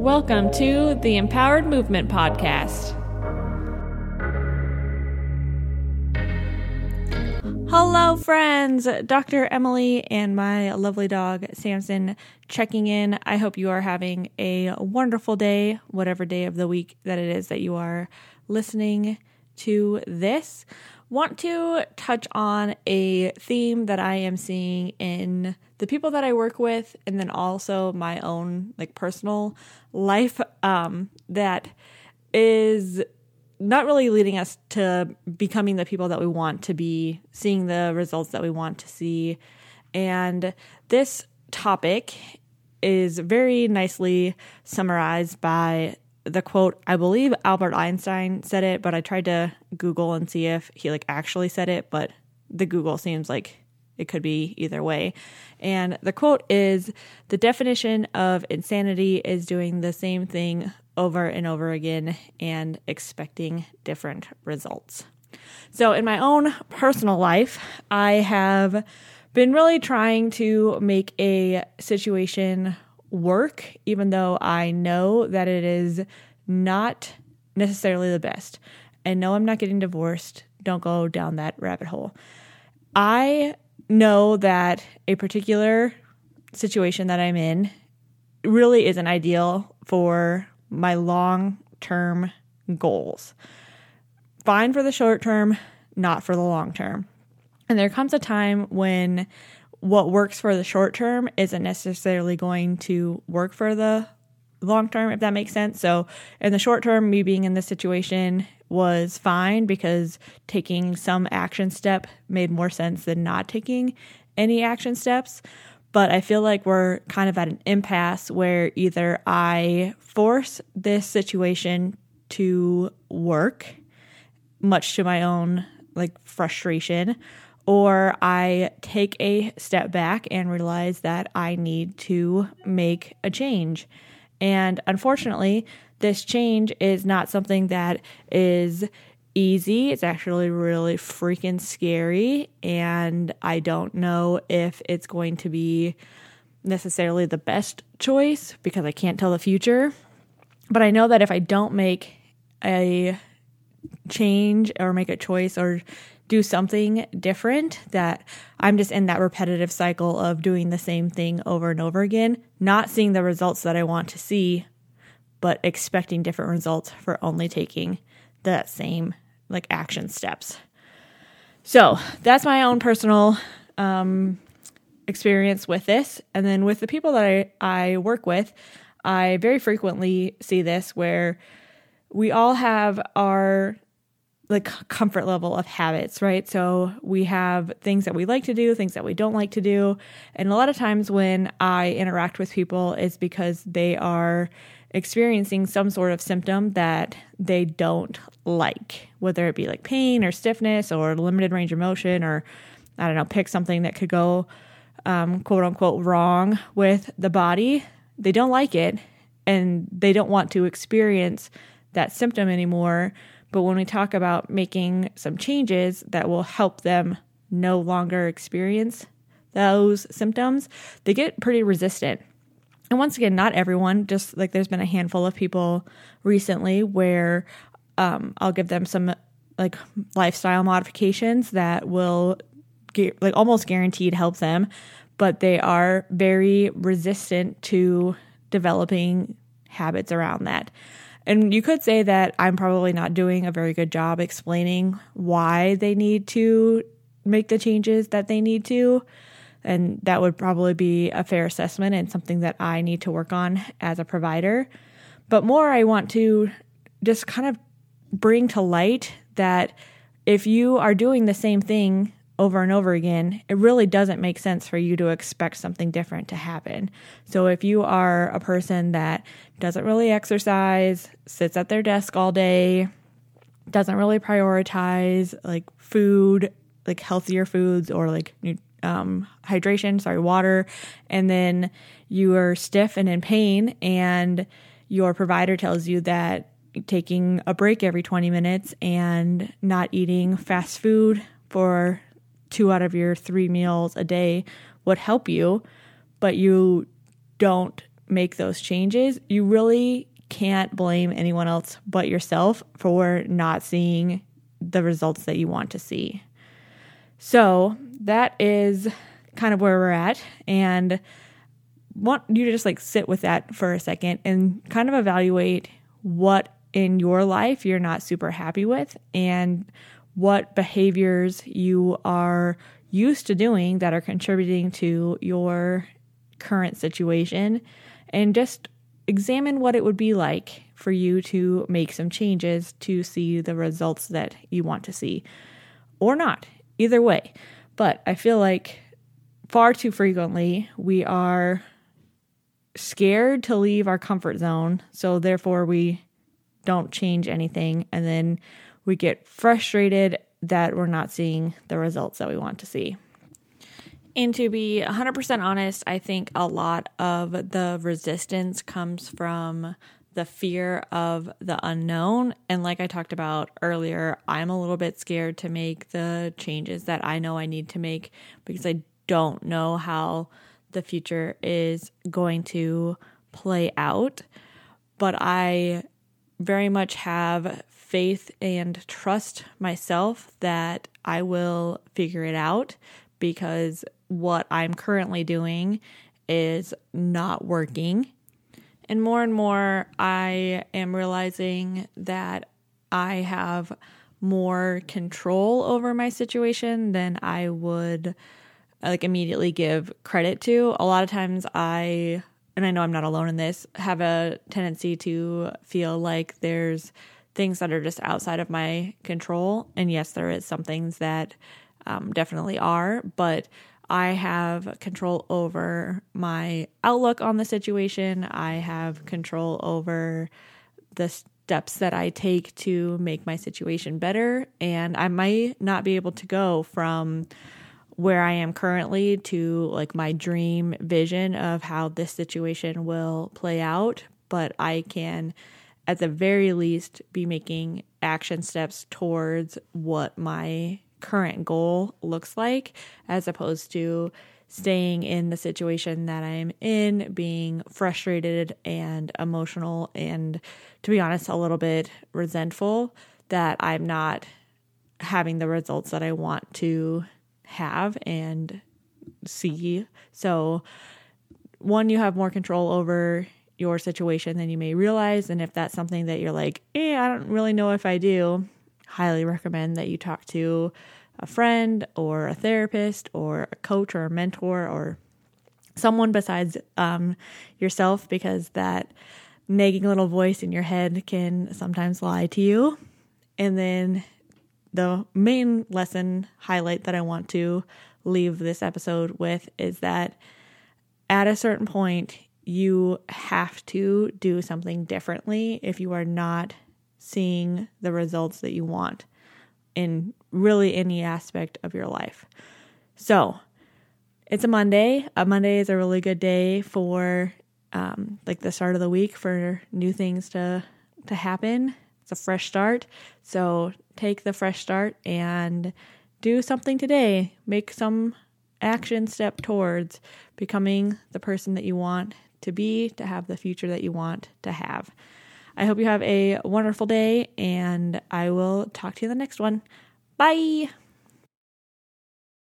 Welcome to the Empowered Movement Podcast. Hello, friends. Dr. Emily and my lovely dog, Samson, checking in. I hope you are having a wonderful day, whatever day of the week that it is that you are listening to this. Want to touch on a theme that I am seeing in the people that I work with, and then also my own like personal life um, that is not really leading us to becoming the people that we want to be, seeing the results that we want to see. And this topic is very nicely summarized by the quote i believe albert einstein said it but i tried to google and see if he like actually said it but the google seems like it could be either way. And the quote is The definition of insanity is doing the same thing over and over again and expecting different results. So, in my own personal life, I have been really trying to make a situation work, even though I know that it is not necessarily the best. And no, I'm not getting divorced. Don't go down that rabbit hole. I know that a particular situation that I'm in really isn't ideal for my long term goals. Fine for the short term, not for the long term. And there comes a time when what works for the short term isn't necessarily going to work for the long term, if that makes sense. So, in the short term, me being in this situation was fine because taking some action step made more sense than not taking any action steps. But I feel like we're kind of at an impasse where either I force this situation to work, much to my own like frustration, or I take a step back and realize that I need to make a change. And unfortunately, this change is not something that is easy. It's actually really freaking scary. And I don't know if it's going to be necessarily the best choice because I can't tell the future. But I know that if I don't make a change or make a choice or do something different that I'm just in that repetitive cycle of doing the same thing over and over again, not seeing the results that I want to see, but expecting different results for only taking that same like action steps. So that's my own personal um, experience with this. And then with the people that I, I work with, I very frequently see this where we all have our like comfort level of habits, right? So we have things that we like to do, things that we don't like to do. And a lot of times when I interact with people it's because they are experiencing some sort of symptom that they don't like, whether it be like pain or stiffness or limited range of motion or I don't know, pick something that could go um, quote unquote wrong with the body. They don't like it and they don't want to experience that symptom anymore but when we talk about making some changes that will help them no longer experience those symptoms, they get pretty resistant. And once again, not everyone, just like there's been a handful of people recently where um, I'll give them some like lifestyle modifications that will get, like almost guaranteed help them, but they are very resistant to developing habits around that. And you could say that I'm probably not doing a very good job explaining why they need to make the changes that they need to. And that would probably be a fair assessment and something that I need to work on as a provider. But more, I want to just kind of bring to light that if you are doing the same thing over and over again, it really doesn't make sense for you to expect something different to happen. So if you are a person that doesn't really exercise, sits at their desk all day, doesn't really prioritize like food, like healthier foods or like um, hydration, sorry, water, and then you are stiff and in pain, and your provider tells you that taking a break every 20 minutes and not eating fast food for two out of your three meals a day would help you, but you don't make those changes, you really can't blame anyone else but yourself for not seeing the results that you want to see. So that is kind of where we're at. And want you to just like sit with that for a second and kind of evaluate what in your life you're not super happy with and what behaviors you are used to doing that are contributing to your current situation and just examine what it would be like for you to make some changes to see the results that you want to see or not. Either way. But I feel like far too frequently we are scared to leave our comfort zone. So therefore, we don't change anything. And then we get frustrated that we're not seeing the results that we want to see. And to be 100% honest, I think a lot of the resistance comes from the fear of the unknown. And like I talked about earlier, I'm a little bit scared to make the changes that I know I need to make because I don't know how the future is going to play out. But I very much have faith and trust myself that I will figure it out because what I'm currently doing is not working. And more and more, I am realizing that I have more control over my situation than I would like immediately give credit to. A lot of times I and I know I'm not alone in this, have a tendency to feel like there's things that are just outside of my control. And yes, there is some things that um, definitely are, but I have control over my outlook on the situation. I have control over the steps that I take to make my situation better. And I might not be able to go from where I am currently to like my dream vision of how this situation will play out, but I can at the very least be making action steps towards what my current goal looks like as opposed to staying in the situation that I'm in, being frustrated and emotional, and to be honest, a little bit resentful that I'm not having the results that I want to have and see. So, one, you have more control over your situation than you may realize. And if that's something that you're like, eh, I don't really know if I do, highly recommend that you talk to a friend or a therapist or a coach or a mentor or someone besides um, yourself because that nagging little voice in your head can sometimes lie to you. And then the main lesson highlight that I want to leave this episode with is that at a certain point, you have to do something differently if you are not seeing the results that you want in really any aspect of your life. So, it's a Monday. A Monday is a really good day for um, like the start of the week for new things to to happen. It's a fresh start. So take the fresh start and do something today. Make some action step towards becoming the person that you want to be, to have the future that you want to have. I hope you have a wonderful day, and I will talk to you in the next one. Bye.